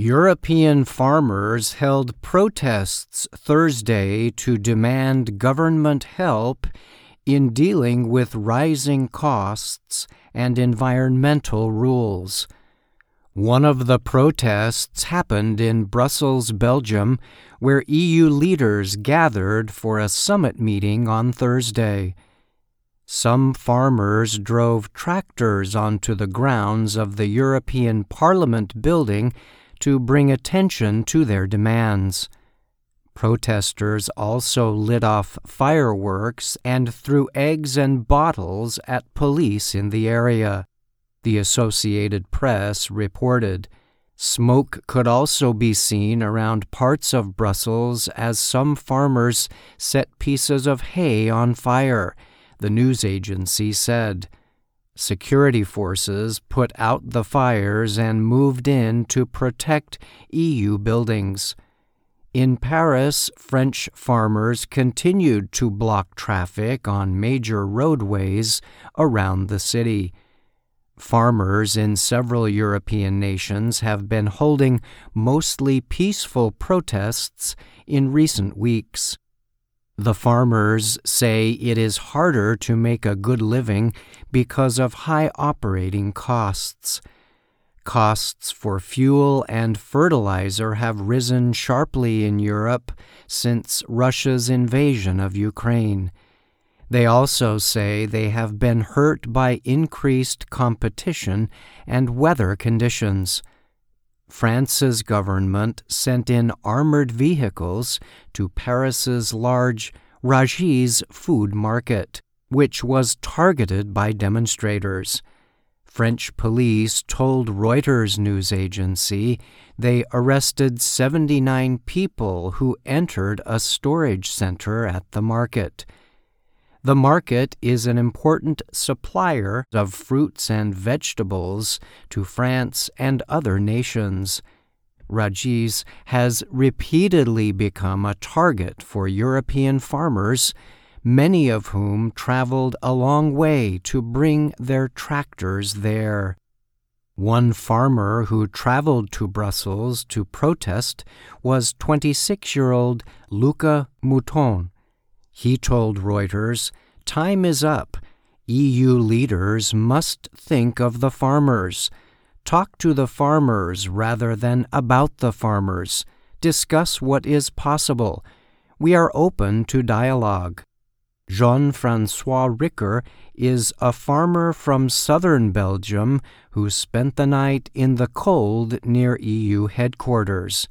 European farmers held protests Thursday to demand government help in dealing with rising costs and environmental rules. One of the protests happened in Brussels, Belgium, where EU leaders gathered for a summit meeting on Thursday. Some farmers drove tractors onto the grounds of the European Parliament building to bring attention to their demands. Protesters also lit off fireworks and threw eggs and bottles at police in the area. The Associated Press reported. Smoke could also be seen around parts of Brussels as some farmers set pieces of hay on fire, the news agency said. Security forces put out the fires and moved in to protect EU buildings. In Paris, French farmers continued to block traffic on major roadways around the city. Farmers in several European nations have been holding mostly peaceful protests in recent weeks. The farmers say it is harder to make a good living because of high operating costs. Costs for fuel and fertilizer have risen sharply in Europe since Russia's invasion of Ukraine. They also say they have been hurt by increased competition and weather conditions. France's government sent in armored vehicles to Paris's large Rungis food market, which was targeted by demonstrators. French police told Reuters news agency they arrested 79 people who entered a storage center at the market. The market is an important supplier of fruits and vegetables to France and other nations. Rungis has repeatedly become a target for European farmers, many of whom traveled a long way to bring their tractors there. One farmer who traveled to Brussels to protest was 26 year old Luca Mouton. He told Reuters, Time is up. EU leaders must think of the farmers. Talk to the farmers rather than about the farmers. Discuss what is possible. We are open to dialogue. Jean Francois Ricker is a farmer from southern Belgium who spent the night in the cold near EU headquarters.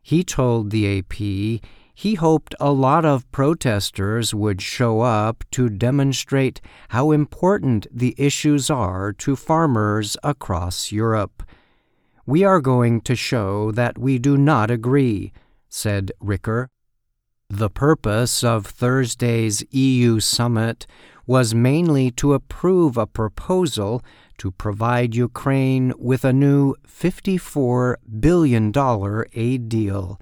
He told the AP he hoped a lot of protesters would show up to demonstrate how important the issues are to farmers across Europe. We are going to show that we do not agree, said Ricker. The purpose of Thursday's EU summit was mainly to approve a proposal to provide Ukraine with a new $54 billion aid deal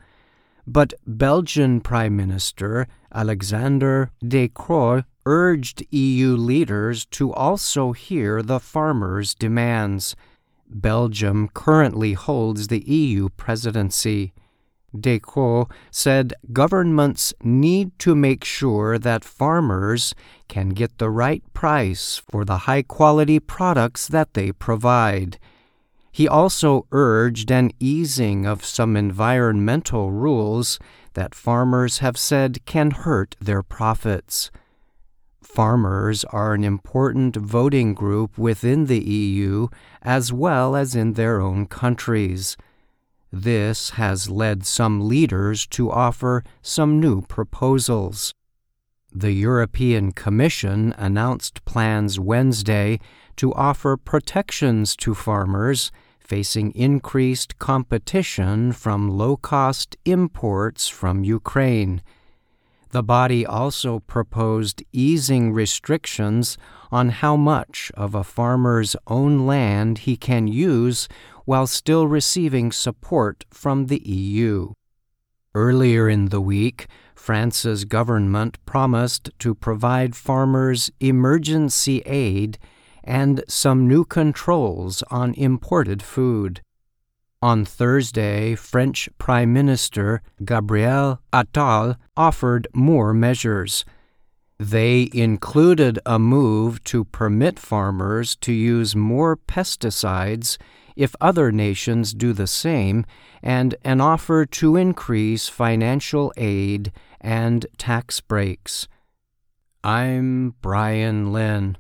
but Belgian Prime Minister Alexander De Croo urged EU leaders to also hear the farmers' demands. Belgium currently holds the EU presidency. De Croo said governments need to make sure that farmers can get the right price for the high quality products that they provide. He also urged an easing of some environmental rules that farmers have said can hurt their profits. Farmers are an important voting group within the EU as well as in their own countries. This has led some leaders to offer some new proposals. The European Commission announced plans Wednesday to offer protections to farmers facing increased competition from low cost imports from Ukraine. The body also proposed easing restrictions on how much of a farmer's own land he can use while still receiving support from the EU. Earlier in the week, France's government promised to provide farmers emergency aid and some new controls on imported food. On Thursday, French Prime Minister Gabriel Attal offered more measures. They included a move to permit farmers to use more pesticides if other nations do the same, and an offer to increase financial aid and tax breaks. I'm Brian Lynn.